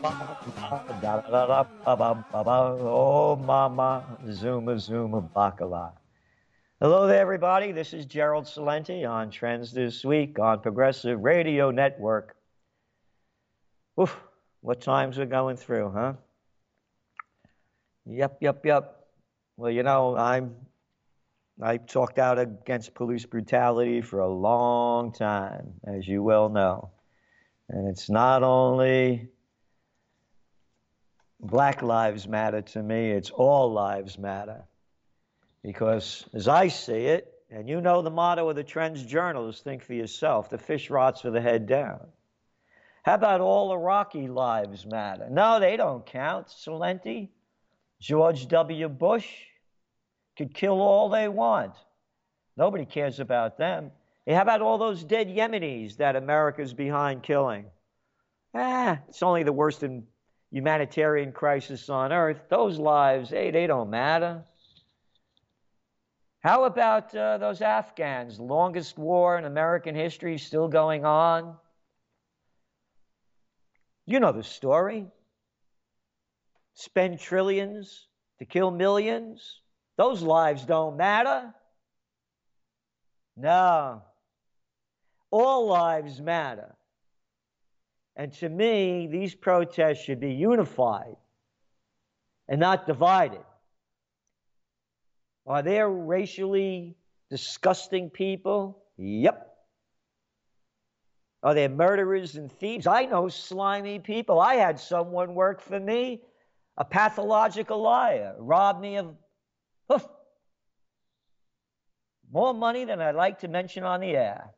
Oh, mama, zuma, zuma, bacala. Hello there, everybody. This is Gerald Celente on Trends This Week on Progressive Radio Network. Oof, what times we're going through, huh? Yep, yep, yep. Well, you know, I'm I talked out against police brutality for a long time, as you well know. And it's not only Black Lives Matter to me, it's all lives matter. Because as I see it, and you know the motto of the Trends Journal is think for yourself, the fish rots with the head down. How about all the Iraqi lives matter? No, they don't count. Celente, George W. Bush could kill all they want. Nobody cares about them. Hey, how about all those dead Yemenis that America's behind killing? Ah, it's only the worst in humanitarian crisis on earth. Those lives, hey, they don't matter. How about uh, those Afghans? Longest war in American history still going on. You know the story. Spend trillions to kill millions. Those lives don't matter. No. All lives matter. And to me, these protests should be unified and not divided. Are there racially disgusting people? Yep. Are there murderers and thieves? I know slimy people. I had someone work for me, a pathological liar, robbed me of more money than I'd like to mention on the air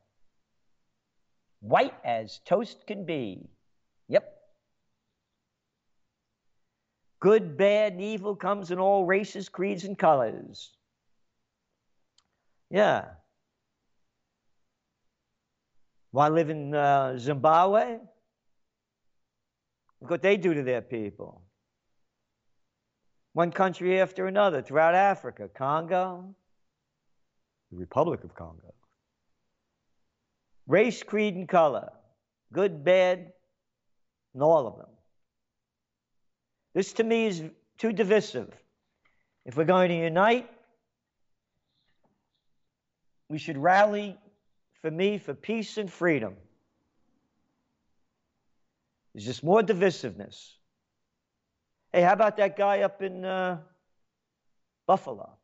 white as toast can be. Yep. Good, bad, and evil comes in all races, creeds, and colors. Yeah. Why live in uh, Zimbabwe? Look what they do to their people. One country after another throughout Africa Congo, the Republic of Congo race, creed, and color, good, bad, and all of them. This to me is too divisive. If we're going to unite, we should rally for me for peace and freedom. There's just more divisiveness. Hey, how about that guy up in uh, Buffalo?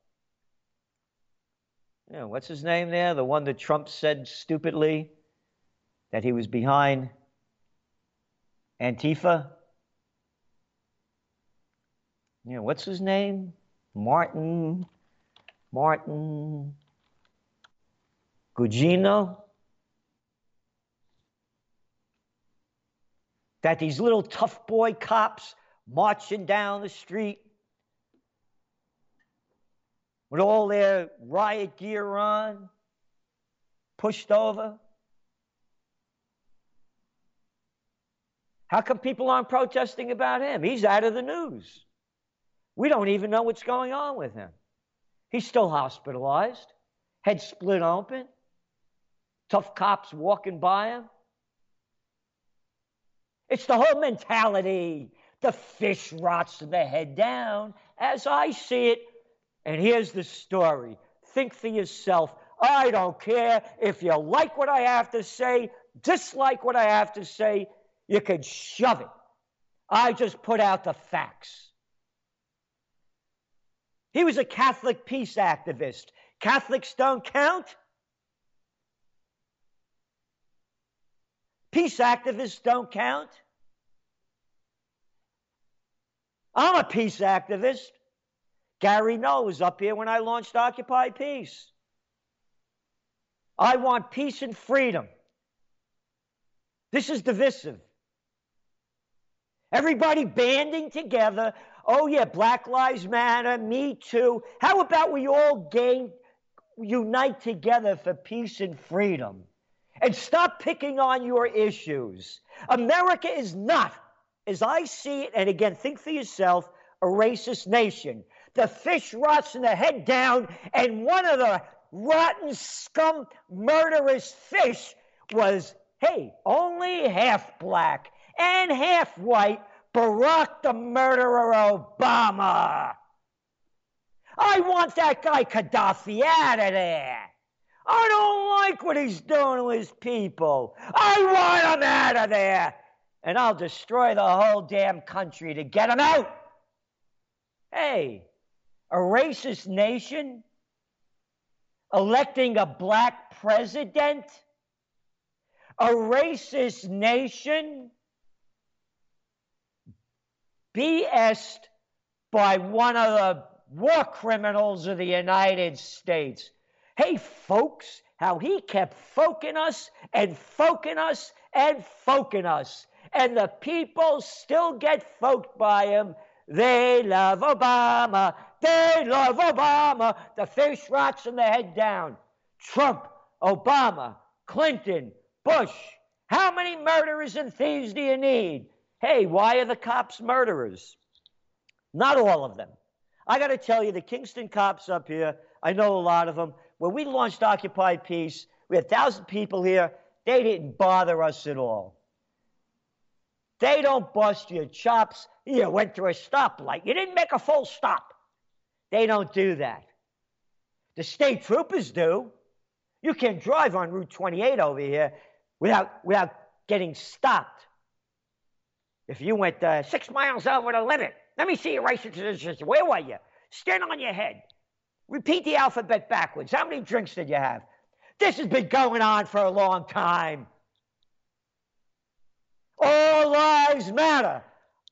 Yeah, what's his name there? The one that Trump said stupidly that he was behind Antifa. You know, what's his name? Martin, Martin Gugino. That these little tough boy cops marching down the street with all their riot gear on, pushed over. How come people aren't protesting about him? He's out of the news. We don't even know what's going on with him. He's still hospitalized, head split open, tough cops walking by him. It's the whole mentality. The fish rots the head down, as I see it. And here's the story think for yourself. I don't care if you like what I have to say, dislike what I have to say, you could shove it. I just put out the facts. He was a Catholic peace activist. Catholics don't count. Peace activists don't count. I'm a peace activist. Gary Null was up here when I launched Occupy Peace. I want peace and freedom. This is divisive. Everybody banding together. Oh, yeah, Black Lives Matter, me too. How about we all gain, unite together for peace and freedom? And stop picking on your issues. America is not, as I see it, and again, think for yourself, a racist nation. The fish rots in the head down, and one of the rotten, scum, murderous fish was, hey, only half black and half white, Barack the murderer Obama. I want that guy Gaddafi out of there. I don't like what he's doing to his people. I want him out of there. And I'll destroy the whole damn country to get him out. Hey, a racist nation electing a black president? A racist nation BS'd by one of the war criminals of the United States. Hey, folks, how he kept foking us and foking us and foking us. And the people still get folked by him. They love Obama. They love Obama. The face rots and the head down. Trump, Obama, Clinton, Bush. How many murderers and thieves do you need? Hey, why are the cops murderers? Not all of them. I got to tell you, the Kingston cops up here, I know a lot of them. When we launched Occupy Peace, we had 1,000 people here. They didn't bother us at all. They don't bust your chops. You went through a stoplight. You didn't make a full stop. They don't do that. The state troopers do. You can drive on Route 28 over here without, without getting stopped. If you went uh, six miles over the limit, let me see your license. Where were you? Stand on your head. Repeat the alphabet backwards. How many drinks did you have? This has been going on for a long time. All lives matter.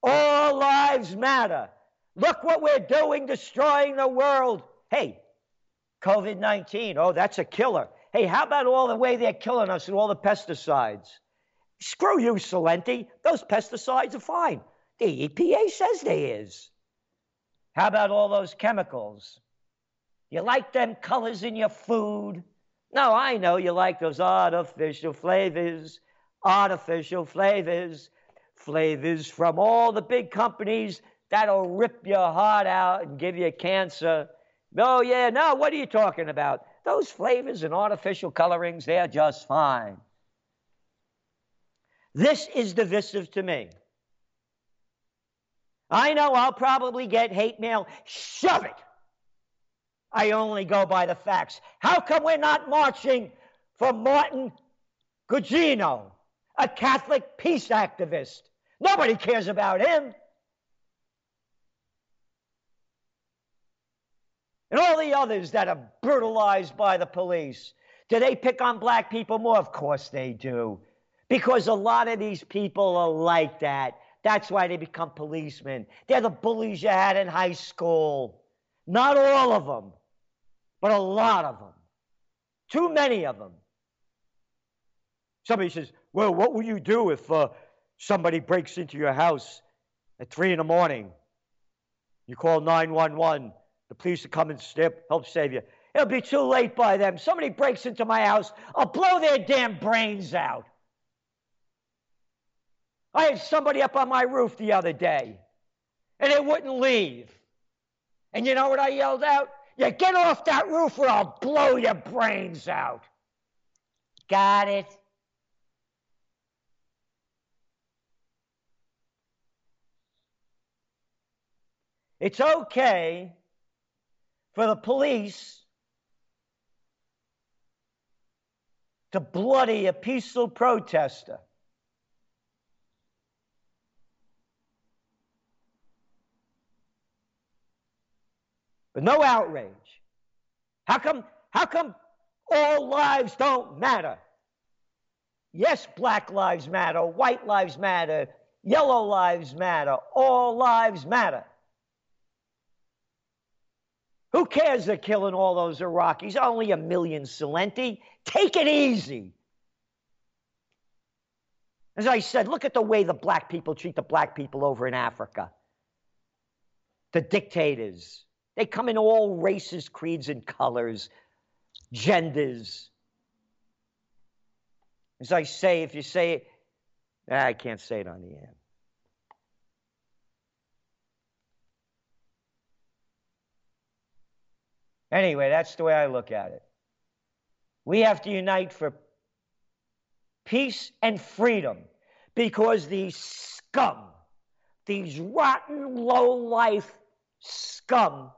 All lives matter. Look what we're doing, destroying the world. Hey, COVID 19, oh, that's a killer. Hey, how about all the way they're killing us and all the pesticides? Screw you, Celente. Those pesticides are fine. The EPA says they is. How about all those chemicals? You like them colors in your food? No, I know you like those artificial flavors, artificial flavors, flavors from all the big companies that'll rip your heart out and give you cancer. Oh, yeah, no, what are you talking about? Those flavors and artificial colorings, they're just fine. This is divisive to me. I know I'll probably get hate mail. Shove it. I only go by the facts. How come we're not marching for Martin Gugino, a Catholic peace activist? Nobody cares about him. And all the others that are brutalized by the police. Do they pick on black people more? Of course they do. Because a lot of these people are like that. That's why they become policemen. They're the bullies you had in high school. Not all of them, but a lot of them. Too many of them. Somebody says, Well, what will you do if uh, somebody breaks into your house at 3 in the morning? You call 911. The police will come and step, help save you. It'll be too late by then. Somebody breaks into my house, I'll blow their damn brains out. I had somebody up on my roof the other day, and they wouldn't leave. And you know what I yelled out? You get off that roof or I'll blow your brains out. Got it? It's okay for the police to bloody a peaceful protester. But no outrage. How come, how come all lives don't matter? Yes, black lives matter, white lives matter, yellow lives matter, all lives matter. Who cares they're killing all those Iraqis? Only a million Celente. Take it easy. As I said, look at the way the black people treat the black people over in Africa. The dictators, they come in all races, creeds, and colors, genders. As I say, if you say it, ah, I can't say it on the air. Anyway, that's the way I look at it. We have to unite for peace and freedom because these scum, these rotten, low life scum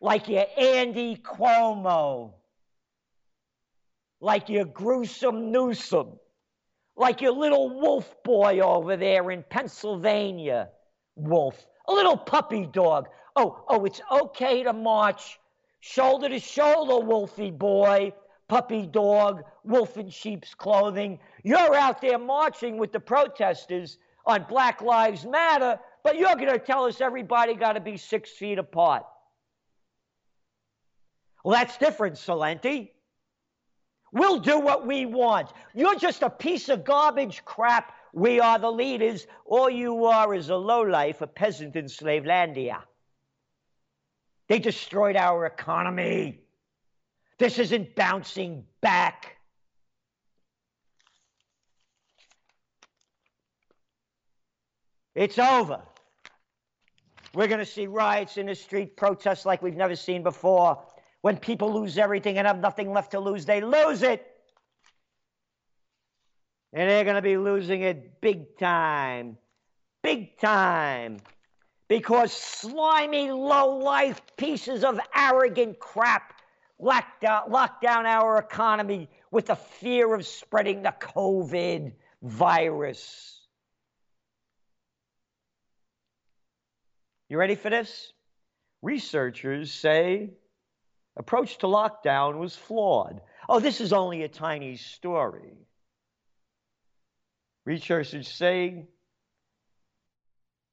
like your Andy Cuomo, like your gruesome Newsom, like your little wolf boy over there in Pennsylvania, wolf, a little puppy dog. Oh, oh, it's okay to march shoulder to shoulder, wolfy boy, puppy dog, wolf in sheep's clothing. You're out there marching with the protesters on Black Lives Matter, but you're going to tell us everybody got to be six feet apart. Well, that's different, Celente. We'll do what we want. You're just a piece of garbage crap. We are the leaders. All you are is a lowlife, a peasant in Slavelandia. They destroyed our economy. This isn't bouncing back. It's over. We're going to see riots in the street, protests like we've never seen before. When people lose everything and have nothing left to lose, they lose it. And they're going to be losing it big time. Big time. Because slimy, low life pieces of arrogant crap locked down, locked down our economy with the fear of spreading the COVID virus. You ready for this? Researchers say approach to lockdown was flawed. Oh, this is only a tiny story. Researchers say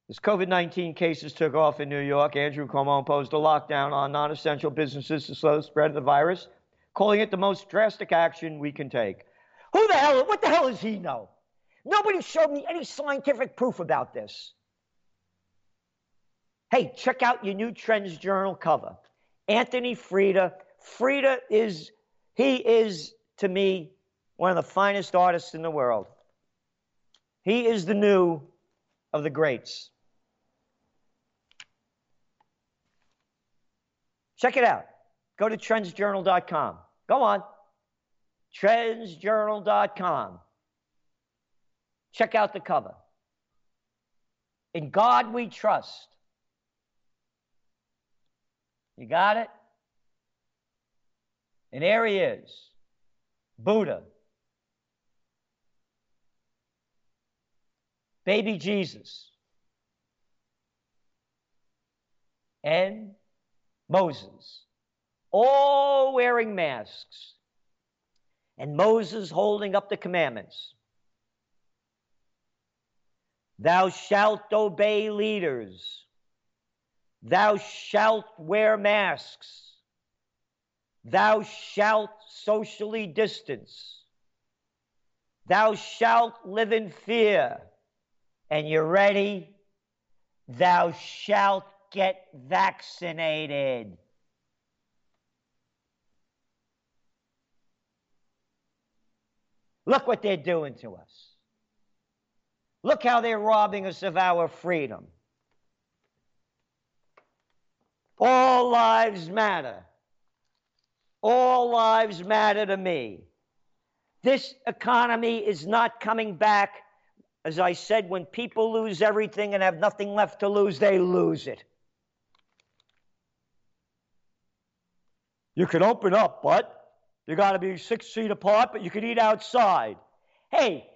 as COVID 19 cases took off in New York, Andrew Cuomo imposed a lockdown on non essential businesses to slow the spread of the virus, calling it the most drastic action we can take. Who the hell, what the hell does he know? Nobody showed me any scientific proof about this. Hey, check out your new Trends Journal cover. Anthony Freda. Freda is, he is to me one of the finest artists in the world. He is the new of the greats. Check it out. Go to trendsjournal.com. Go on. Trendsjournal.com. Check out the cover. In God we trust. You got it? And there he is Buddha, baby Jesus, and Moses, all wearing masks, and Moses holding up the commandments. Thou shalt obey leaders Thou shalt wear masks. Thou shalt socially distance. Thou shalt live in fear. And you're ready? Thou shalt get vaccinated. Look what they're doing to us. Look how they're robbing us of our freedom. All lives matter. All lives matter to me. This economy is not coming back. As I said, when people lose everything and have nothing left to lose, they lose it. You can open up, but you got to be six feet apart, but you can eat outside. Hey,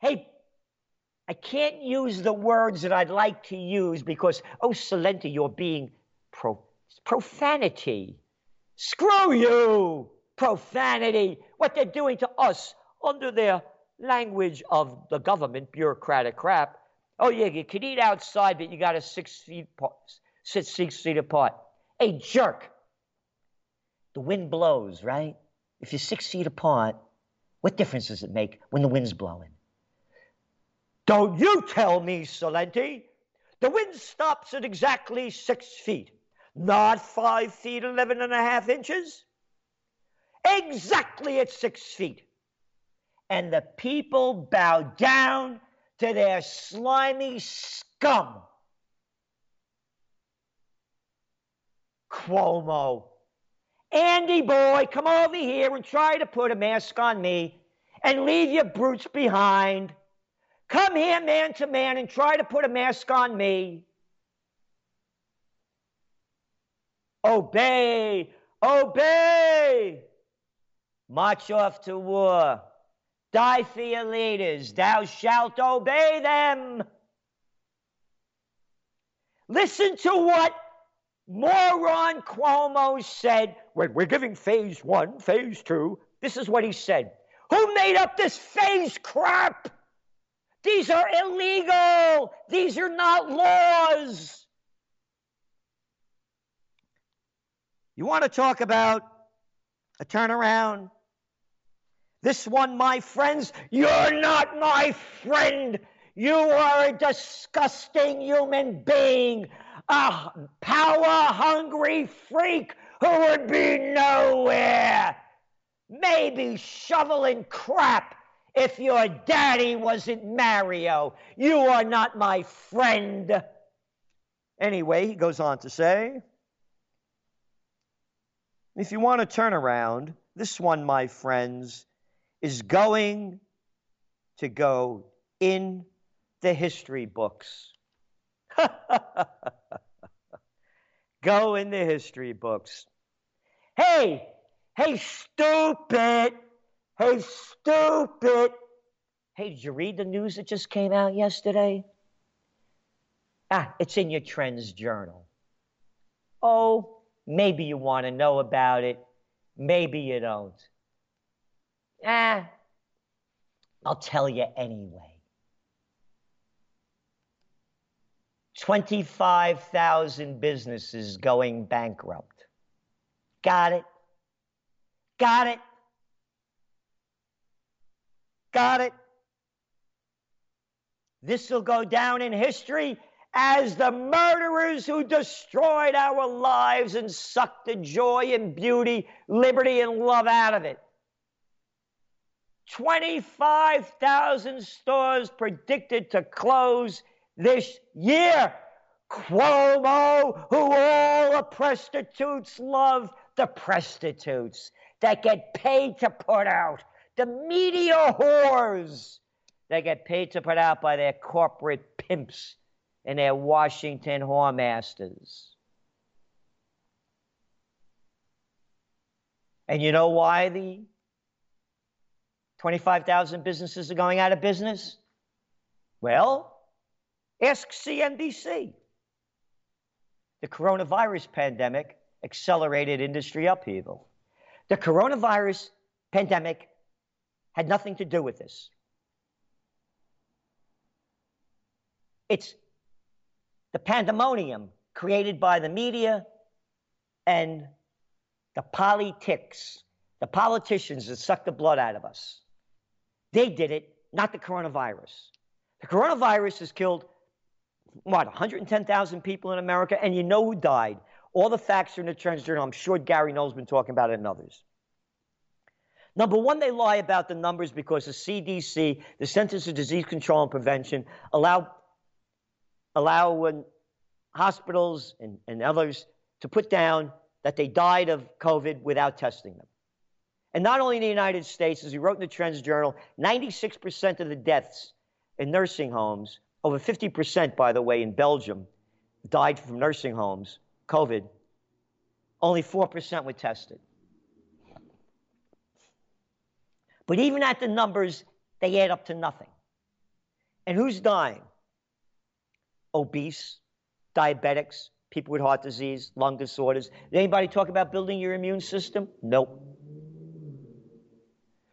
hey, I can't use the words that I'd like to use because, oh, Celente, you're being pro- profanity. Screw you! Profanity. What they're doing to us under their language of the government, bureaucratic crap. Oh, yeah, you can eat outside, but you got to six feet sit six feet apart. Hey, jerk. The wind blows, right? If you're six feet apart, what difference does it make when the wind's blowing? Don't you tell me, Celente. The wind stops at exactly six feet not five feet, 11 and a half inches, exactly at six feet. And the people bow down to their slimy scum. Cuomo. Andy boy, come over here and try to put a mask on me and leave your brutes behind. come here man to man and try to put a mask on me. Obey, obey. March off to war. Die for your leaders. Thou shalt obey them. Listen to what moron Cuomo said when we're giving phase one, phase two. This is what he said. Who made up this phase crap? These are illegal. These are not laws. You want to talk about a turnaround? This one, my friends, you're not my friend. You are a disgusting human being, a power hungry freak who would be nowhere. Maybe shoveling crap if your daddy wasn't Mario. You are not my friend. Anyway, he goes on to say if you want to turn around, this one, my friends, is going to go in the history books. go in the history books. Hey, hey, stupid. Hey, stupid. Hey, did you read the news that just came out yesterday? Ah, it's in your Trends Journal. Oh, maybe you want to know about it. Maybe you don't. Ah, I'll tell you anyway. 25,000 businesses going bankrupt. Got it? Got it? Got it? This will go down in history as the murderers who destroyed our lives and sucked the joy and beauty, liberty, and love out of it. 25,000 stores predicted to close this year. Cuomo, who all the prostitutes love, the prostitutes that get paid to put out, the media whores that get paid to put out by their corporate pimps and their Washington whoremasters. And you know why the 25,000 businesses are going out of business? Well, Ask CNBC. The coronavirus pandemic accelerated industry upheaval. The coronavirus pandemic had nothing to do with this. It's the pandemonium created by the media and the politics, the politicians that suck the blood out of us. They did it, not the coronavirus. The coronavirus has killed what, 110,000 people in America? And you know who died. All the facts are in the Trends Journal. I'm sure Gary Null's been talking about it and others. Number one, they lie about the numbers because the CDC, the Centers for Disease Control and Prevention, allow, allow when hospitals and, and others to put down that they died of COVID without testing them. And not only in the United States, as he wrote in the Trends Journal, 96% of the deaths in nursing homes over 50%, by the way, in Belgium died from nursing homes, COVID. Only 4% were tested. But even at the numbers, they add up to nothing. And who's dying? Obese, diabetics, people with heart disease, lung disorders. Did anybody talk about building your immune system? Nope.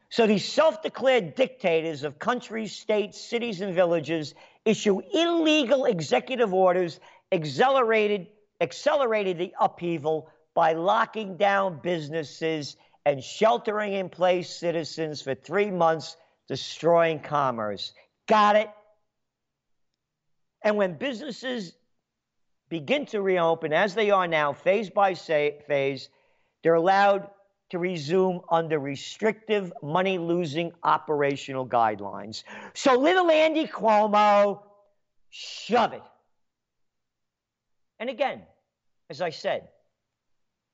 So these self declared dictators of countries, states, cities, and villages issue illegal executive orders, accelerated, accelerated the upheaval by locking down businesses and sheltering in place citizens for three months, destroying commerce. Got it? And when businesses begin to reopen, as they are now, phase by phase, they're allowed to resume under restrictive, money losing operational guidelines. So, little Andy Cuomo, shove it. And again, as I said,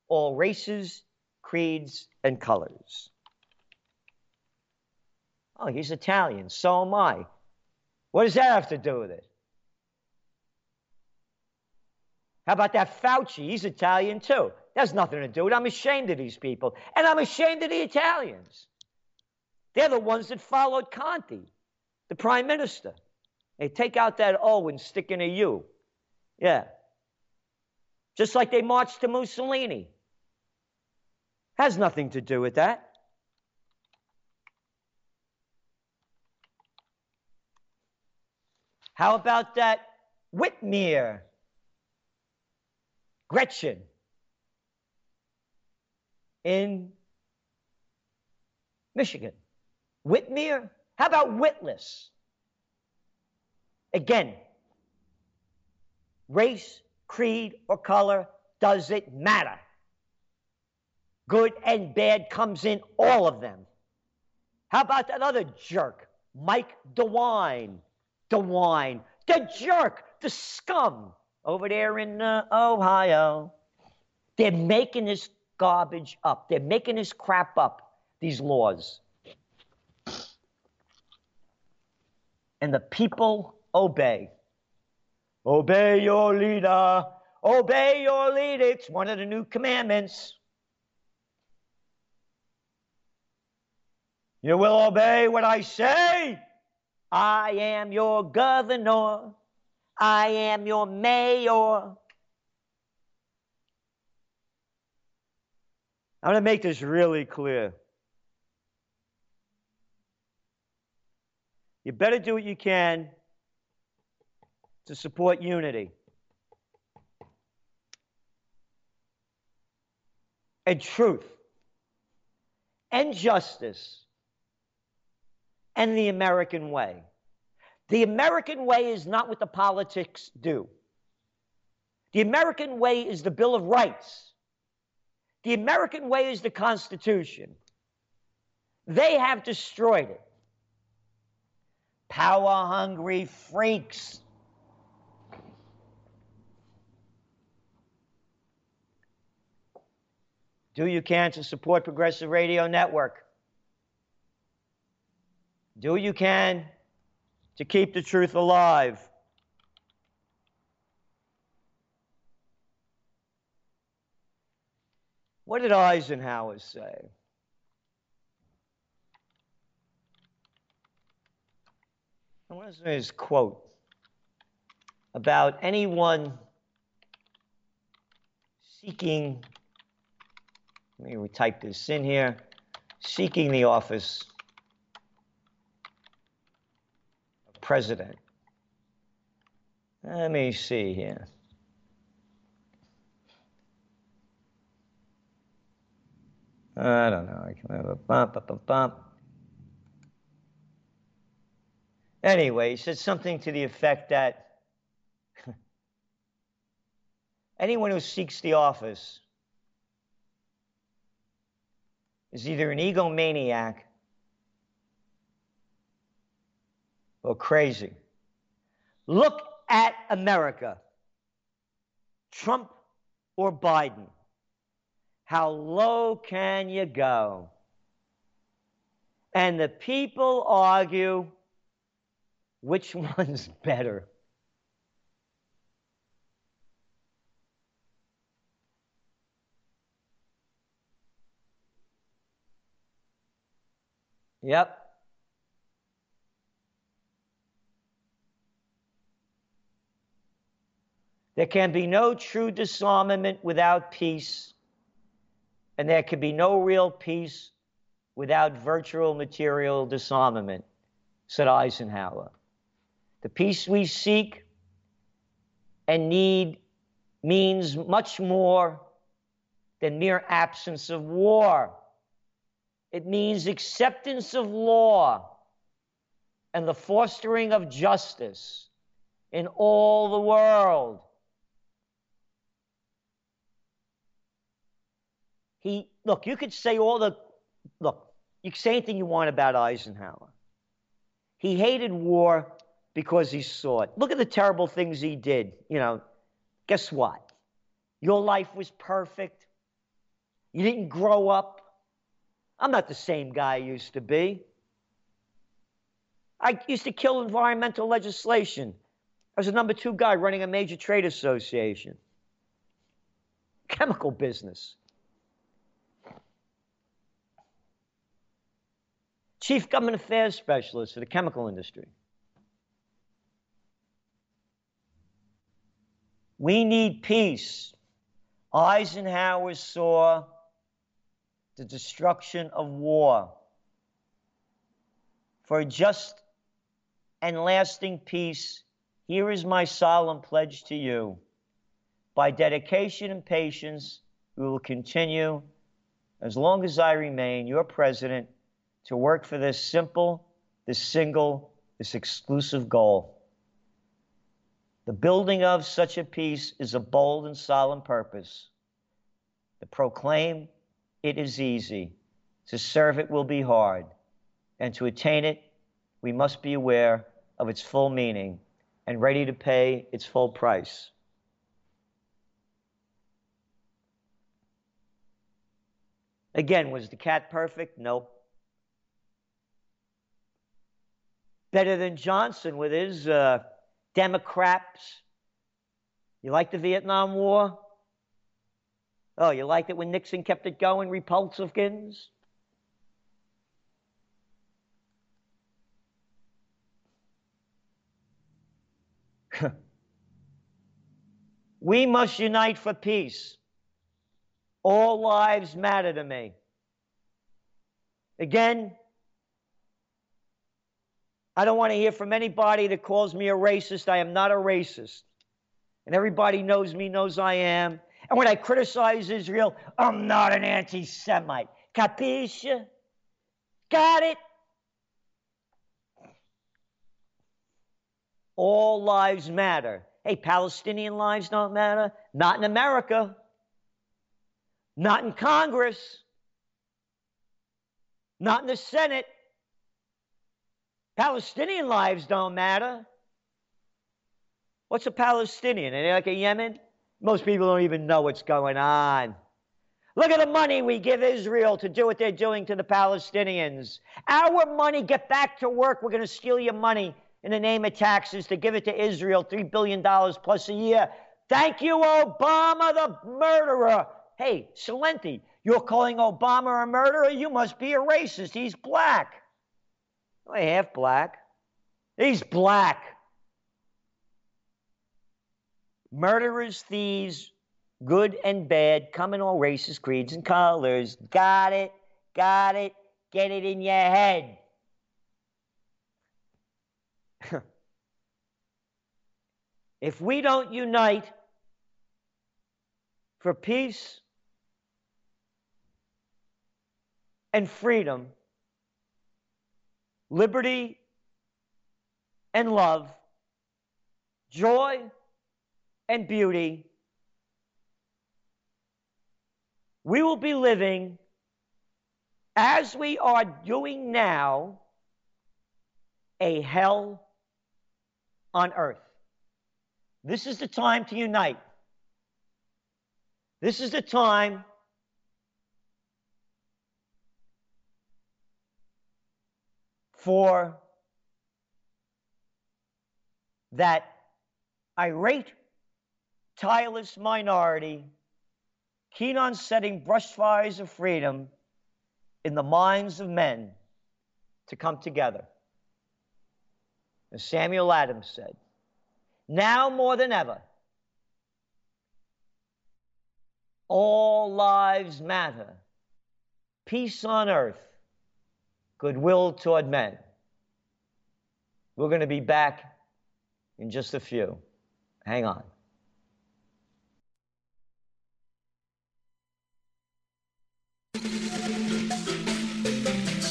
all races, creeds, and colors. Oh, he's Italian. So am I. What does that have to do with it? How about that Fauci? He's Italian too. That has nothing to do with it. I'm ashamed of these people. And I'm ashamed of the Italians. They're the ones that followed Conte, the prime minister. They take out that O and stick in a U. Yeah. Just like they marched to Mussolini. Has nothing to do with that. How about that Whitmer? Gretchen in Michigan. Whitmer? How about Witless? Again, race, creed, or color does it matter. Good and bad comes in all of them. How about that other jerk, Mike DeWine? DeWine, the jerk, the scum over there in uh, Ohio. They're making this garbage up. They're making this crap up, these laws. And the people obey. Obey your leader. Obey your leader. It's one of the new commandments. You will obey what I say. I am your governor. I am your mayor. I'm going to make this really clear. You better do what you can to support unity. And truth and justice and the American way. The American way is not what the politics do. The American way is the Bill of Rights. The American way is the Constitution. They have destroyed it. Power hungry freaks. Do you can to support Progressive Radio Network. Do you can to keep the truth alive. What did Eisenhower say? What is his quote about anyone seeking, let me type this in here, seeking the office president. Let me see here. I don't know. I can have a bump, bump, bump, bump. Anyway, he said something to the effect that anyone who seeks the office is either an egomaniac or crazy. Look at America. Trump or Biden. How low can you go? And the people argue which one's better. Yep. There can be no true disarmament without peace, and there can be no real peace without virtual material disarmament, said Eisenhower. The peace we seek and need means much more than mere absence of war. It means acceptance of law and the fostering of justice in all the world. He look, you could say all the look, you can say anything you want about Eisenhower. He hated war because he saw it. Look at the terrible things he did. You know, guess what? Your life was perfect. You didn't grow up. I'm not the same guy I used to be. I used to kill environmental legislation. I was a number two guy running a major trade association. Chemical business. Chief Government Affairs Specialist for the chemical industry. We need peace. Eisenhower saw the destruction of war. For just and lasting peace, here is my solemn pledge to you. By dedication and patience, we will continue, as long as I remain your president, to work for this simple, this single, this exclusive goal. The building of such a peace is a bold and solemn purpose. To proclaim it is easy, to serve it will be hard, and to attain it, we must be aware of its full meaning and ready to pay its full price. Again, was the cat perfect? Nope. Better than Johnson with his uh, Democrats. You like the Vietnam War? Oh, you liked it when Nixon kept it going, Republicans? we must unite for peace. All lives matter to me. Again, I don't want to hear from anybody that calls me a racist. I am not a racist. And everybody knows me, knows I am. And when I criticize Israel, I'm not an anti Semite. Capisce? Got it? All lives matter. Hey, Palestinian lives don't matter. Not in America. Not in Congress. Not in the Senate. Palestinian lives don't matter. What's a Palestinian? Are they like a Yemen? Most people don't even know what's going on. Look at the money we give Israel to do what they're doing to the Palestinians. Our money, get back to work. We're going to steal your money in the name of taxes to give it to Israel, $3 billion plus a year. Thank you, Obama, the murderer. Hey, Celente, you're calling Obama a murderer? You must be a racist. He's black. Oh, Only half black. He's black. Murderers, thieves, good and bad, come in all races, creeds, and colors. Got it? Got it? Get it in your head. if we don't unite for peace and freedom, liberty and love, joy and beauty, we will be living as we are doing now a hell on earth. This is the time to unite. This is the time for that irate, tireless minority keen on setting brush fires of freedom in the minds of men to come together. As Samuel Adams said, now more than ever, all lives matter, peace on earth, goodwill toward men. We're going to be back in just a few. Hang on.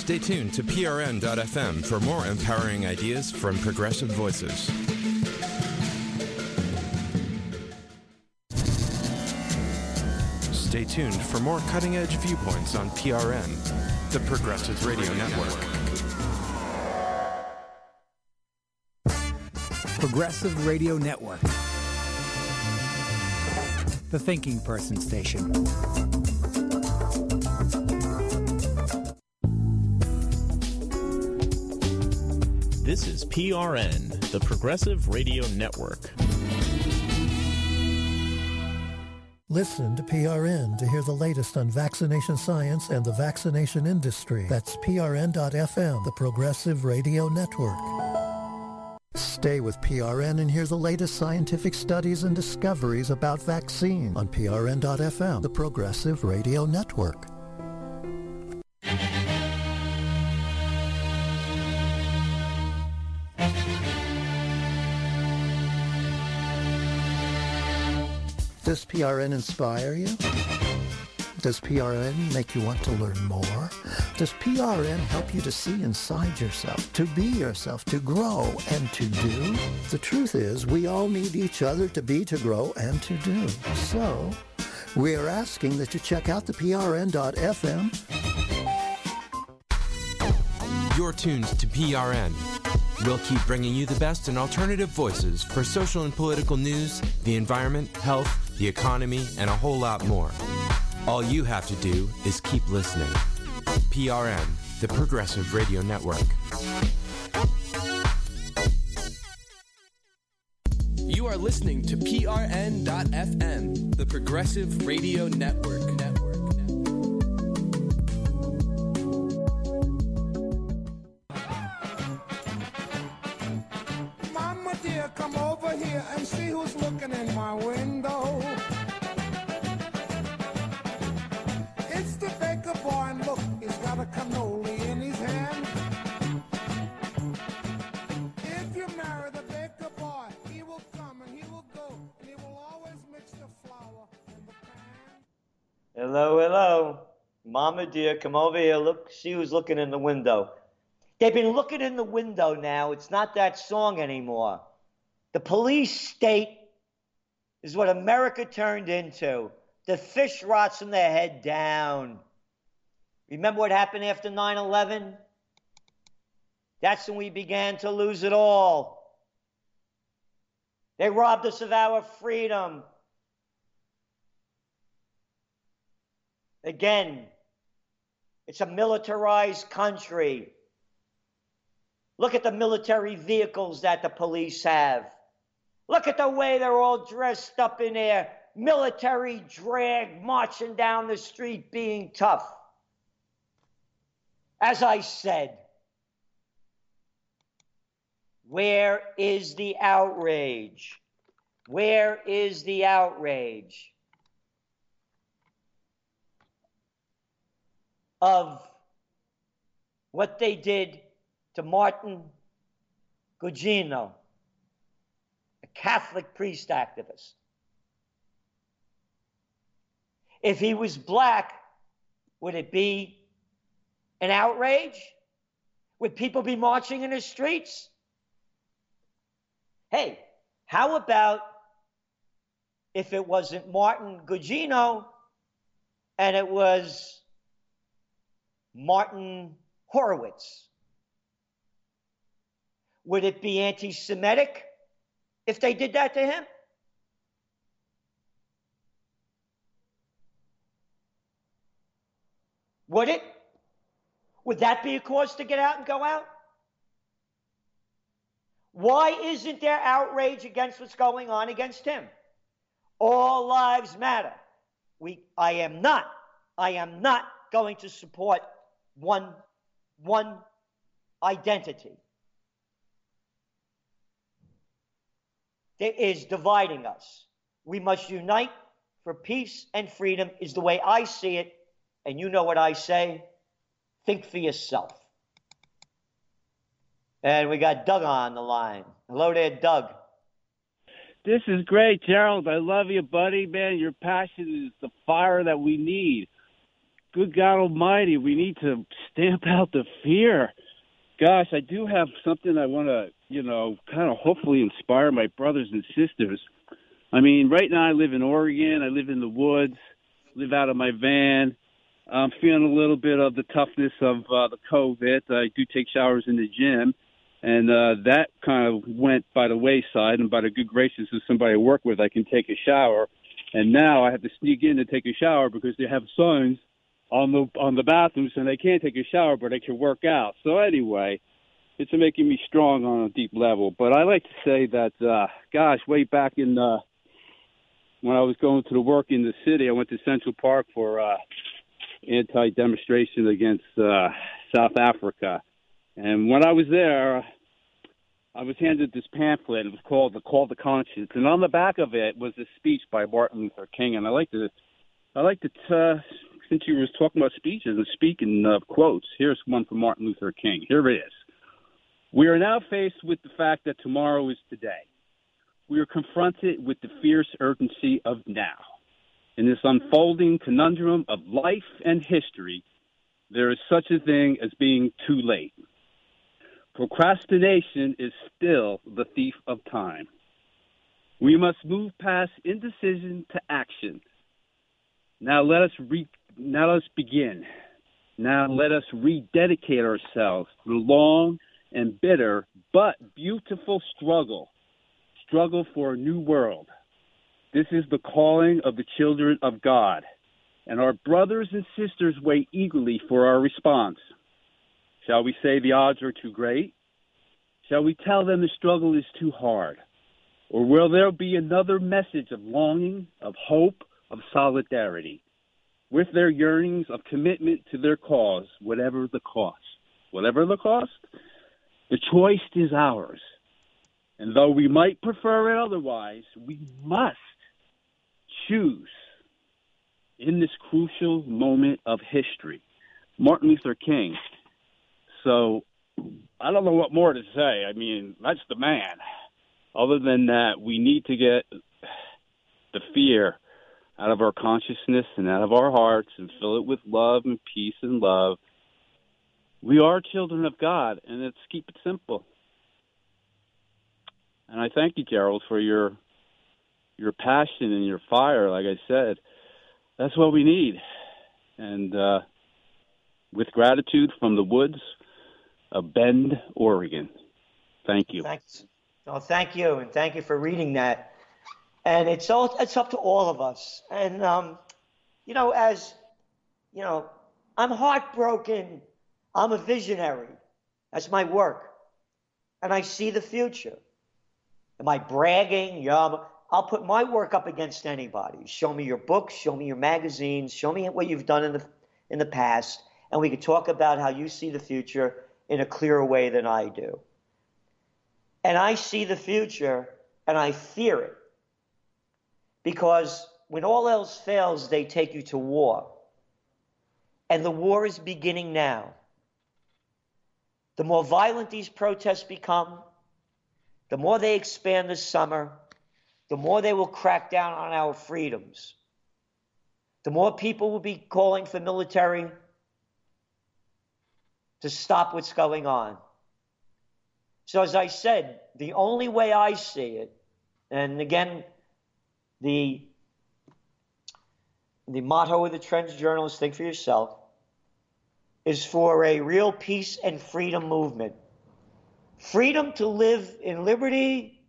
Stay tuned to prn.fm for more empowering ideas from progressive voices. Stay tuned for more cutting edge viewpoints on PRN, the Progressive Radio Network. Progressive Radio Network, the thinking person station. This is PRN, the Progressive Radio Network. Listen to PRN to hear the latest on vaccination science and the vaccination industry. That's prn.fm, the Progressive Radio Network. Stay with PRN and hear the latest scientific studies and discoveries about vaccine on prn.fm, the Progressive Radio Network. Does PRN inspire you? Does PRN make you want to learn more? Does PRN help you to see inside yourself, to be yourself, to grow and to do? The truth is, we all need each other to be, to grow, and to do. So, we are asking that you check out the PRN.FM. You're tuned to PRN. We'll keep bringing you the best in alternative voices for social and political news, the environment, health, the economy, and a whole lot more. All you have to do is keep listening. PRN, the Progressive Radio Network. You are listening to PRN.FM, the Progressive Radio Network. Mama dear, come over here and see who's looking in my window. Mama dear, come over here. Look, see who's looking in the window. They've been looking in the window now. It's not that song anymore. The police state is what America turned into. The fish rots from their head down. Remember what happened after 9 11? That's when we began to lose it all. They robbed us of our freedom. Again, it's a militarized country. Look at the military vehicles that the police have. Look at the way they're all dressed up in their military drag, marching down the street, being tough. As I said, where is the outrage? Where is the outrage of what they did to Martin Gugino, a Catholic priest activist? If he was black, would it be an outrage? Would people be marching in the streets? Hey, how about if it wasn't Martin Gugino and it was Martin Horowitz? Would it be anti Semitic if they did that to him? Would it? Would that be a cause to get out and go out? Why isn't there outrage against what's going on against him? All lives matter. We, I am not, I am not going to support one, one identity. That is dividing us. We must unite for peace and freedom, is the way I see it. And you know what I say think for yourself. And we got Doug on the line. Hello there, Doug. This is great, Gerald. I love you, buddy. Man, your passion is the fire that we need. Good God Almighty, we need to stamp out the fear. Gosh, I do have something I want to, you know, kind of hopefully inspire my brothers and sisters. I mean, right now I live in Oregon. I live in the woods, live out of my van. I'm feeling a little bit of the toughness of uh, the COVID. I do take showers in the gym, and uh, that kind of went by the wayside. And by the good graces of somebody I work with, I can take a shower. And now I have to sneak in to take a shower because they have signs on the on the bathrooms, and they can't take a shower, but they can work out. So anyway, it's making me strong on a deep level. But I like to say that, uh, gosh, way back in uh, when I was going to the work in the city, I went to Central Park for uh, anti-demonstration against uh, South Africa, and when I was there, I was handed this pamphlet. It was called "The Call to Conscience," and on the back of it was a speech by Martin Luther King. And I like to, I like to, uh, since you was talking about speeches and speaking of quotes, here's one from Martin Luther King. Here it is. We are now faced with the fact that tomorrow is today. We are confronted with the fierce urgency of now. In this unfolding conundrum of life and history, there is such a thing as being too late. Procrastination is still the thief of time. We must move past indecision to action. Now let us re- now let us begin. Now let us rededicate ourselves to the long and bitter but beautiful struggle, struggle for a new world. This is the calling of the children of God, and our brothers and sisters wait eagerly for our response. Shall we say the odds are too great? Shall we tell them the struggle is too hard? Or will there be another message of longing, of hope, of solidarity, with their yearnings of commitment to their cause, whatever the cost? Whatever the cost, the choice is ours. And though we might prefer it otherwise, we must choose in this crucial moment of history. Martin Luther King. So I don't know what more to say. I mean, that's the man. Other than that, we need to get the fear out of our consciousness and out of our hearts and fill it with love and peace and love. We are children of God, and let's keep it simple. And I thank you, Gerald, for your your passion and your fire. Like I said, that's what we need. And uh, with gratitude from the woods of Bend, Oregon. Thank you. Thanks. No, thank you, and thank you for reading that. And it's all it's up to all of us. And um, you know, as you know, I'm heartbroken. I'm a visionary. That's my work, and I see the future. Am I bragging? Yeah, I'll put my work up against anybody. Show me your books, show me your magazines, show me what you've done in the in the past, and we could talk about how you see the future in a clearer way than I do. And I see the future and I fear it. Because when all else fails, they take you to war. And the war is beginning now. The more violent these protests become, the more they expand this summer, the more they will crack down on our freedoms. The more people will be calling for military to stop what's going on. So, as I said, the only way I see it, and again, the the motto of the Trends Journal is think for yourself, is for a real peace and freedom movement. Freedom to live in liberty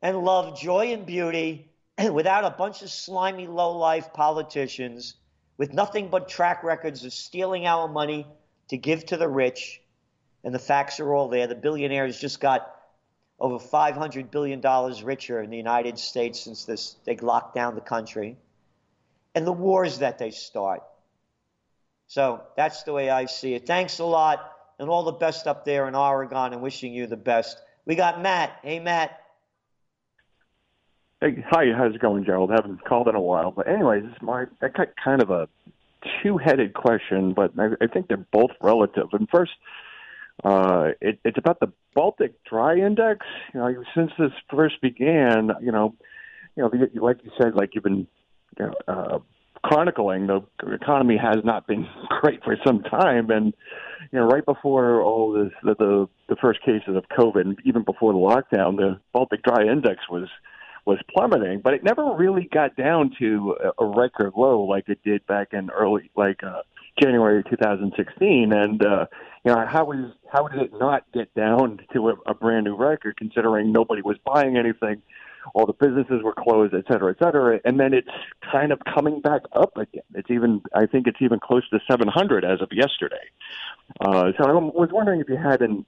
and love, joy and beauty, without a bunch of slimy, low life politicians with nothing but track records of stealing our money to give to the rich, and the facts are all there. The billionaires just got over $500 billion richer in the United States since this, they locked down the country, and the wars that they start. So that's the way I see it. Thanks a lot, and all the best up there in Oregon, and wishing you the best. We got Matt. Hey, Matt. Hey, hi, how's it going, Gerald? Haven't called in a while, but anyways, this my I got kind of a two-headed question, but I, I think they're both relative. And first, uh, it, it's about the Baltic Dry Index. You know, since this first began, you know, you know, like you said, like you've been you know, uh, chronicling, the economy has not been great for some time, and you know, right before all this, the the, the first cases of COVID, even before the lockdown, the Baltic Dry Index was was plummeting, but it never really got down to a record low like it did back in early, like uh, January 2016. And uh, you know, how is how did it not get down to a, a brand new record, considering nobody was buying anything, all the businesses were closed, et cetera, et cetera. And then it's kind of coming back up again. It's even, I think, it's even close to 700 as of yesterday. Uh, so I was wondering if you had an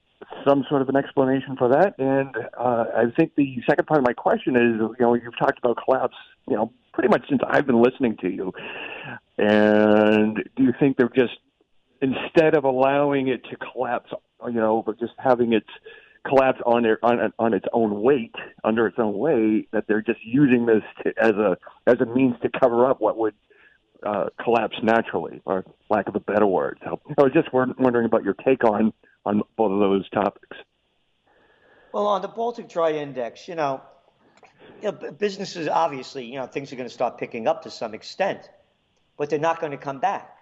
some sort of an explanation for that. And uh, I think the second part of my question is, you know, you've talked about collapse, you know, pretty much since I've been listening to you. And do you think they're just instead of allowing it to collapse, you know, but just having it collapse on their on on its own weight under its own weight, that they're just using this to, as a as a means to cover up what would uh, collapse naturally, or lack of a better word. So I was just wondering about your take on on both of those topics. Well, on the Baltic Dry Index, you know, you know, businesses obviously, you know, things are going to start picking up to some extent, but they're not going to come back.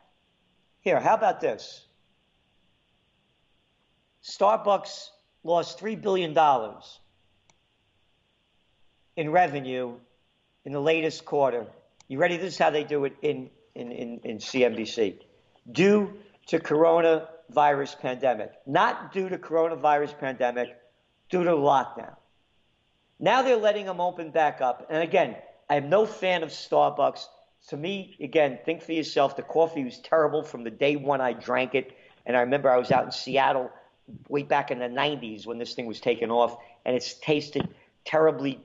Here, how about this? Starbucks lost $3 billion in revenue in the latest quarter. You ready? This is how they do it in, in, in, in CNBC. Due to coronavirus pandemic. Not due to coronavirus pandemic, due to lockdown. Now they're letting them open back up. And again, I am no fan of Starbucks. To me, again, think for yourself. The coffee was terrible from the day one I drank it. And I remember I was out in Seattle way back in the 90s when this thing was taken off, and it's tasted terribly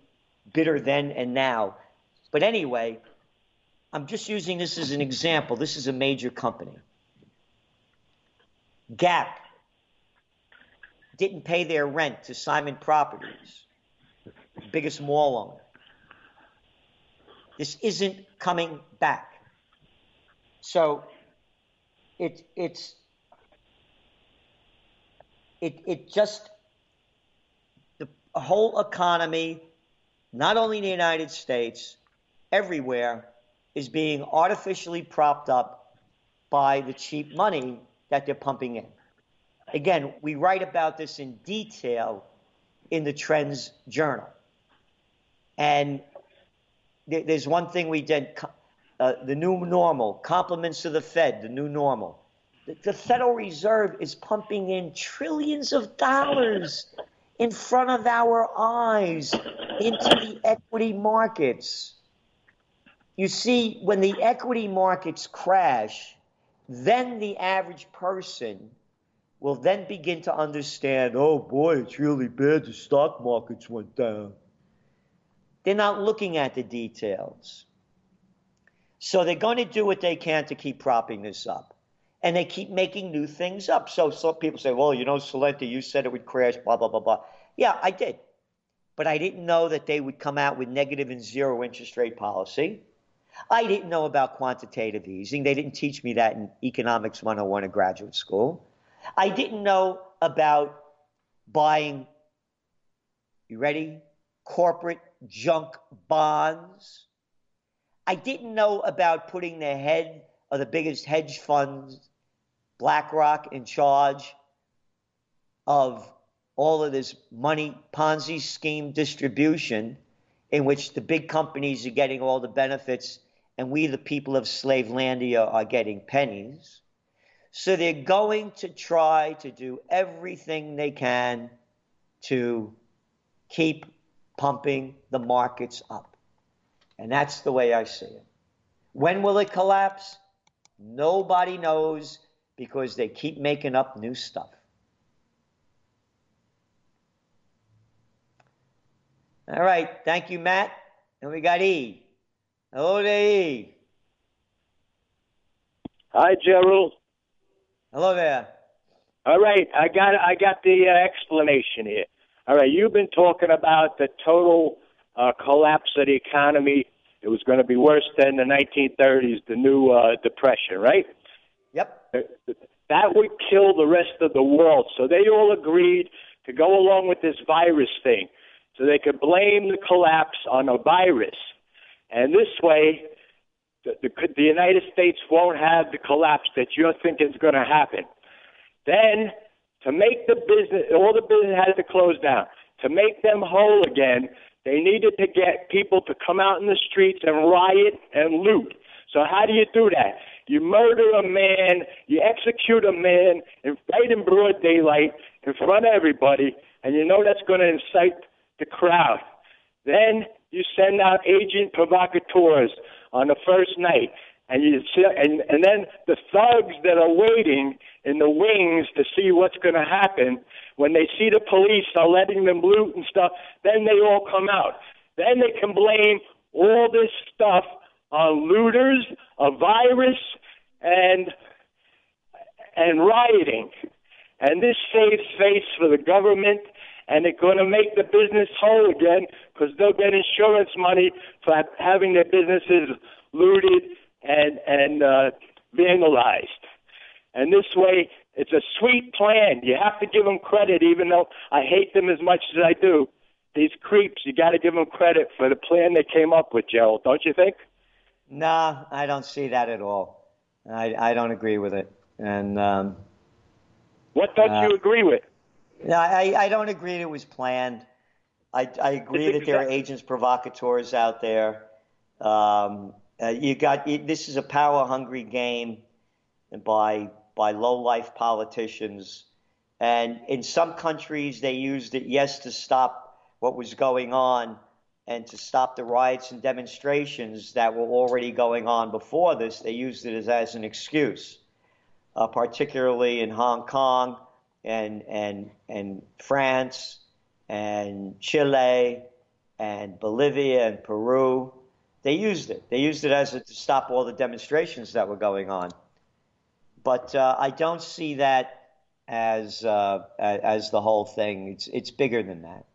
bitter then and now. But anyway, I'm just using this as an example. This is a major company. Gap didn't pay their rent to Simon Properties, biggest mall owner. This isn't coming back. So it, it's it, it just, the whole economy, not only in the United States, everywhere, is being artificially propped up by the cheap money that they're pumping in. Again, we write about this in detail in the Trends Journal. And there's one thing we did uh, the new normal, compliments to the Fed, the new normal. The Federal Reserve is pumping in trillions of dollars in front of our eyes into the equity markets. You see, when the equity markets crash, then the average person will then begin to understand oh boy, it's really bad, the stock markets went down. They're not looking at the details. So they're going to do what they can to keep propping this up and they keep making new things up. So some people say, well, you know, Celente, you said it would crash, blah, blah, blah, blah. Yeah, I did. But I didn't know that they would come out with negative and zero interest rate policy. I didn't know about quantitative easing. They didn't teach me that in Economics 101 at graduate school. I didn't know about buying, you ready? Corporate junk bonds. I didn't know about putting the head of the biggest hedge funds BlackRock in charge of all of this money Ponzi scheme distribution in which the big companies are getting all the benefits and we, the people of Slavelandia, are getting pennies. So they're going to try to do everything they can to keep pumping the markets up. And that's the way I see it. When will it collapse? Nobody knows because they keep making up new stuff. All right. Thank you, Matt. And we got E. Hello there, E. Hi, Gerald. Hello there. All right, I got I got the uh, explanation here. All right, you've been talking about the total uh, collapse of the economy. It was going to be worse than the 1930s, the new uh, depression, right? Yep. That would kill the rest of the world. So they all agreed to go along with this virus thing so they could blame the collapse on a virus. And this way, the, the, the United States won't have the collapse that you're thinking is going to happen. Then, to make the business, all the business had to close down. To make them whole again, they needed to get people to come out in the streets and riot and loot. So how do you do that? You murder a man, you execute a man in, right in broad daylight in front of everybody, and you know that's going to incite the crowd. Then you send out agent provocateurs on the first night. And you see, and and then the thugs that are waiting in the wings to see what's going to happen when they see the police are letting them loot and stuff. Then they all come out. Then they can blame all this stuff on looters, a virus, and and rioting. And this saves face for the government, and they're going to make the business whole again because they'll get insurance money for having their businesses looted and and uh, vandalized. And this way, it's a sweet plan. You have to give them credit, even though I hate them as much as I do. These creeps, you got to give them credit for the plan they came up with, Gerald. Don't you think? Nah, I don't see that at all. I, I don't agree with it. And um, what don't uh, you agree with? No, I, I don't agree that it was planned. I, I agree that there are agents provocateurs out there. Um, uh, you got you, this is a power hungry game by by low life politicians, and in some countries they used it yes to stop what was going on and to stop the riots and demonstrations that were already going on before this. They used it as, as an excuse, uh, particularly in Hong Kong and and and France and Chile and Bolivia and Peru. They used it. They used it as a, to stop all the demonstrations that were going on. But uh, I don't see that as uh, as the whole thing. It's it's bigger than that.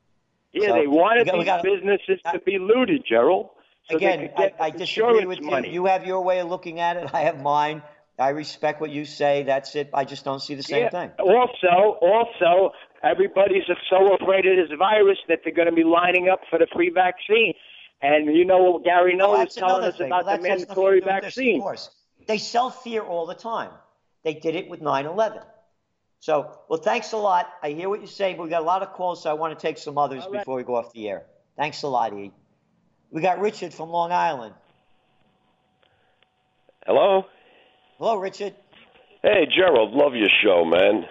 Yeah, So, they wanted we got- these businesses to be looted, Gerald. So Again, I, I disagree with you. money. You have your way of looking at it. I have mine. I respect what you say. That's it. I just don't see the same yeah. thing. Also, also, everybody's so afraid of this virus that they're going to be lining up for the free vaccine. And you know what Gary Null, is telling us thing. about Well, the that's- that's nothing mandatory to this, vaccine. Of course. They sell fear all the time. They did it with 9 11. So, well, thanks a lot. I hear what you're saying, but we got a lot of calls, so I want to take some others All right. before we go off the air. Thanks a lot, E. We got Richard from Long Island. Hello? Hello, Richard. Hey, Gerald, love your show, man.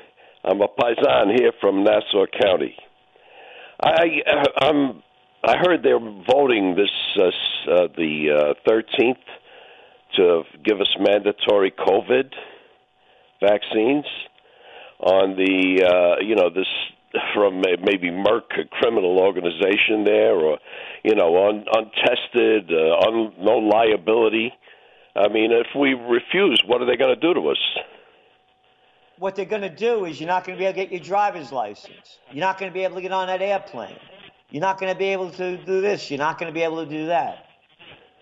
I'm a paisan here from Nassau County. I uh, I'm I heard they're voting this uh, uh, the uh, 13th to give us mandatory COVID vaccines on the uh, you know this from maybe Merck, a criminal organization there, or you know un, untested, uh, un, no liability. I mean, if we refuse, what are they going to do to us? What they're going to do is you're not going to be able to get your driver's license. You're not going to be able to get on that airplane. You're not going to be able to do this. You're not going to be able to do that.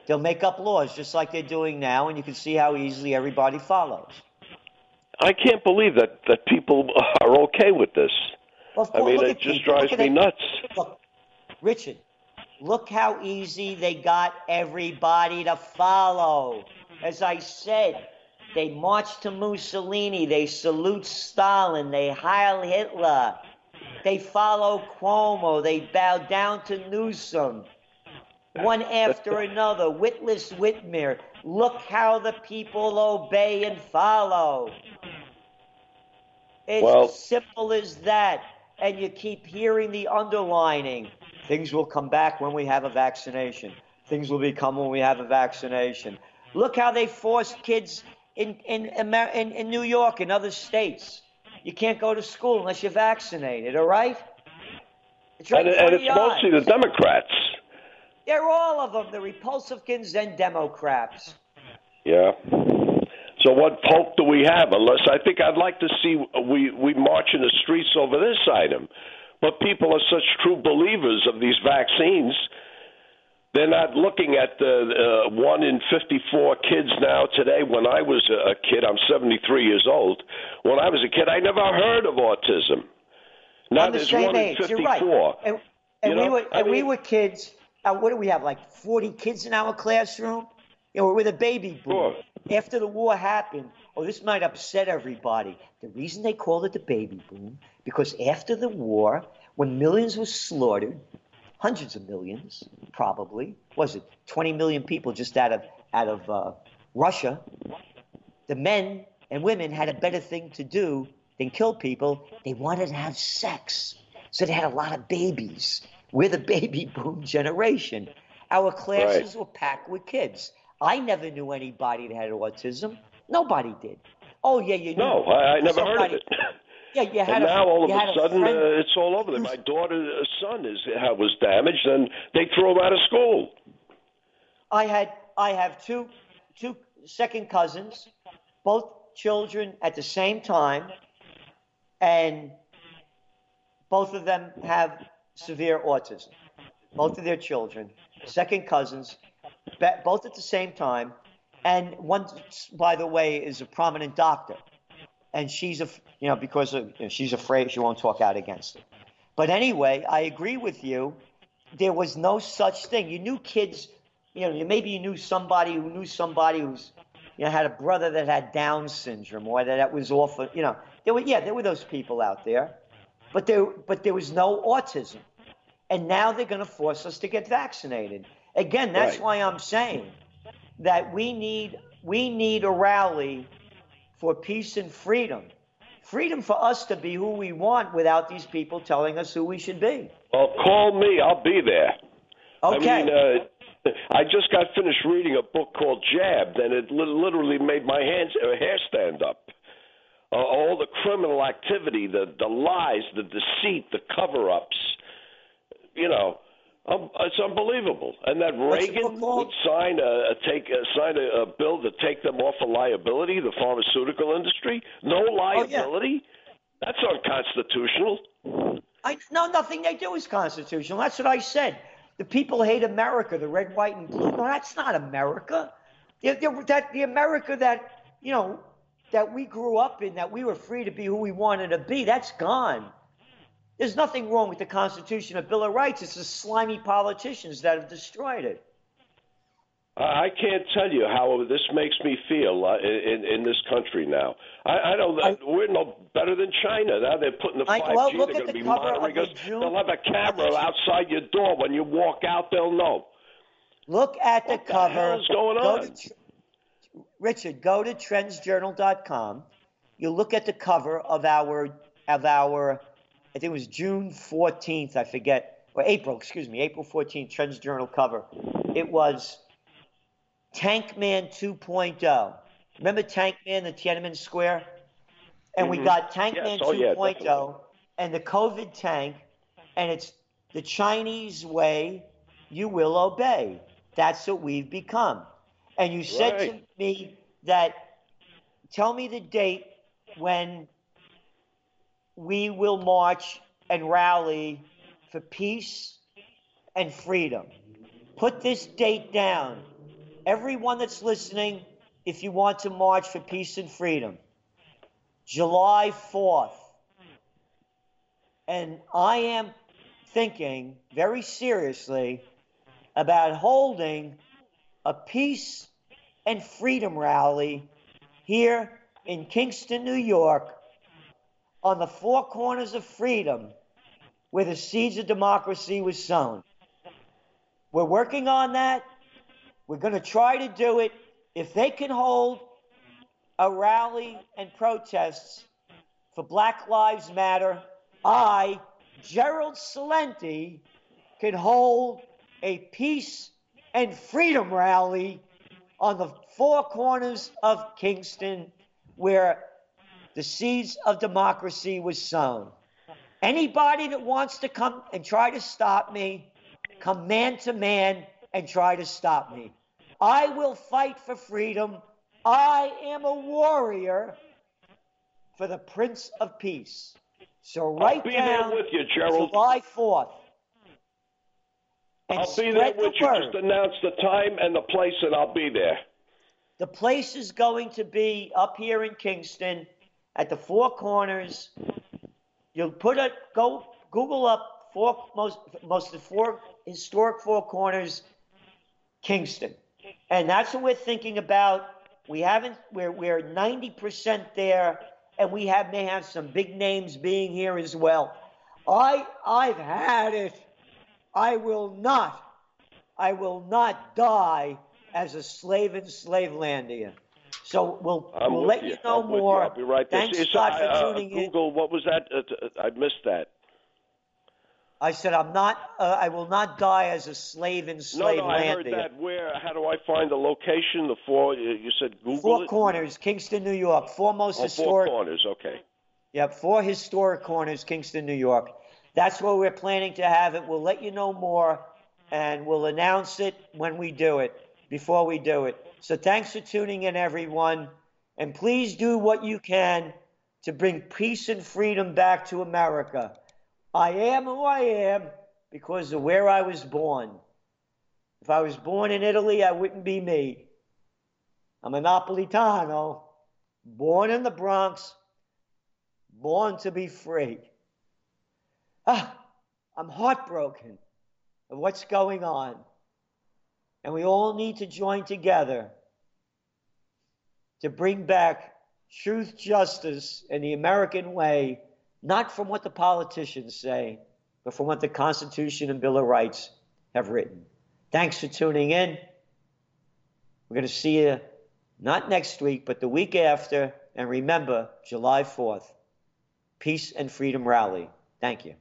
They'll make up laws just like they're doing now, and you can see how easily everybody follows. I can't believe that that people are okay with this. Well, of I mean, it just people. drives me nuts. Look, Richard, look how easy they got everybody to follow. As I said, they march to Mussolini, they salute Stalin, they hail Hitler, they follow Cuomo, they bow down to Newsom. One after another, Witless Whitmer. Look how the people obey and follow. It's Well- simple as that. And you keep hearing the underlining. Things will come back when we have a vaccination. Things will become when we have a vaccination. Look how they forced kids in, in, Amer- in, in New York and other states. You can't go to school unless you're vaccinated, all right? It's right and, and it's your mostly the Democrats. They're all of them, the Repulsivekins and Democrats. Yeah. So what hope do we have? Unless I think I'd like to see we we march in the streets over this item, but people are such true believers of these vaccines. They're not looking at the uh, one in 54 kids now today. When I was a a kid, I'm 73 years old. When I was a kid, I never heard of autism. Now there's one age. in 54. You're right. And, and You we know, were I and we were kids. Uh, what do we have? Like 40 kids in our classroom. You know, we're the baby boom. After the war happened, oh, this might upset everybody. The reason they called it the baby boom because after the war, when millions were slaughtered, hundreds of millions, probably, was it 20 million people just out of out of uh, Russia? The men and women had a better thing to do than kill people. They wanted to have sex, so they had a lot of babies. We're the baby boom generation. Our classes were packed with kids. I never knew anybody that had autism. Nobody did. Oh yeah, you knew. No, I, I never heard of it. Yeah, you had and a, now all of a sudden friend- uh, it's all over there. My daughter's son is was damaged, and they threw him out of school. I had I have two two second cousins, both children at the same time, and both of them have severe autism. Both of their children, second cousins, both at the same time, and one, by the way, is a prominent doctor, and she's a you know because of, you know, she's afraid she won't talk out against it. But anyway, I agree with you. There was no such thing. You knew kids you know, maybe you knew somebody who knew somebody who's, you know, had a brother that had Down syndrome or that, that was off, you know, there were, yeah, there were those people out there, but there, but there was no autism, and now they're going to force us to get vaccinated. Again, that's Right. why I'm saying that we need, we need a rally for peace and freedom, freedom for us to be who we want without these people telling us who we should be. Well, call me. I'll be there. Okay. I mean, uh, I just got finished reading a book called Jabbed, and it li- literally made my hands uh, hair stand up. Uh, all the criminal activity, the the lies, the deceit, the cover-ups. You know, um, it's unbelievable. And that What's Reagan would sign a, a take a, sign a, a bill to take them off of liability, the pharmaceutical industry. No Oh, liability. That's unconstitutional. I no, nothing they do is constitutional. That's what I said. The people hate America, the red, white, and blue. No, that's not America. That the America that you know that we grew up in, that we were free to be who we wanted to be. That's gone. There's nothing wrong with the Constitution and Bill of Rights. It's the slimy politicians that have destroyed it. I I can't tell you how this makes me feel uh, in in this country now. I, I know that we're no better than China. Now they're putting the I- five well, G. look They're at going to the be cover monitoring us. June- They'll have a camera outside your door when you walk out. They'll know. Look at the What the cover. What's going Go on? to Richard, go to trendsjournal.com. You look at the cover of our of our I think it was June 14th, I forget, or April, excuse me, April 14th Trends Journal cover. It was Tankman 2.0. Remember Tank Tankman, the Tiananmen Square? And we Mhm. got Tankman Yes. Oh, yeah, 2.0 and the COVID tank, and it's the Chinese way, you will obey. That's what we've become. And you said to me that, tell me the date when we will march and rally for peace and freedom. Put this date down. Everyone that's listening, if you want to march for peace and freedom, July 4th. And I am thinking very seriously about holding a peace and freedom rally here in Kingston, New York, on the four corners of freedom where the seeds of democracy was sown. We're working on that. We're going to try to do it. If they can hold a rally and protests for Black Lives Matter, I, Gerald Celente, can hold a peace and freedom rally on the four corners of Kingston where the seeds of democracy was sown. Anybody that wants to come and try to stop me, come man to man and try to stop me. I will fight for freedom. I am a warrior for the Prince of Peace. So write I'll be down there with you, Gerald. July 4th. And I'll be there spread the you. word. Just announce the time and the place, and I'll be there. The place is going to be up here in Kingston at the Four Corners. You'll put it, go Google up four most most of the four historic Four Corners, Kingston, and that's what we're thinking about. We haven't we're we're ninety percent there, and we have may have some big names being here as well. I I've had it. I will not. I will not die as a slave in Slavelandia. So we'll I'm we'll let you. you know I'm more. You. I'll be right there. Thanks, Scott, I, for uh, tuning in. Google, what was that? Uh, t- I missed that. I said, I'm not. Uh, I will not die as a slave in No, slave no, I land. heard that. Where? How do I find the location? The four? You said Google Four it. Corners, Kingston, New York. Foremost Oh, historic. four corners. Okay. Yep, four historic corners, Kingston, New York. That's where we're planning to have it. We'll let you know more, and we'll announce it when we do it. Before we do it. So thanks for tuning in, everyone, and please do what you can to bring peace and freedom back to America. I am who I am because of where I was born. If I was born in Italy, I wouldn't be me. I'm a Napolitano, born in the Bronx, born to be free. Ah, I'm heartbroken of what's going on. And we all need to join together to bring back truth, justice, and the American way, not from what the politicians say, but from what the Constitution and Bill of Rights have written. Thanks for tuning in. We're going to see you not next week, but the week after. And remember, July 4th, Peace and Freedom Rally. Thank you.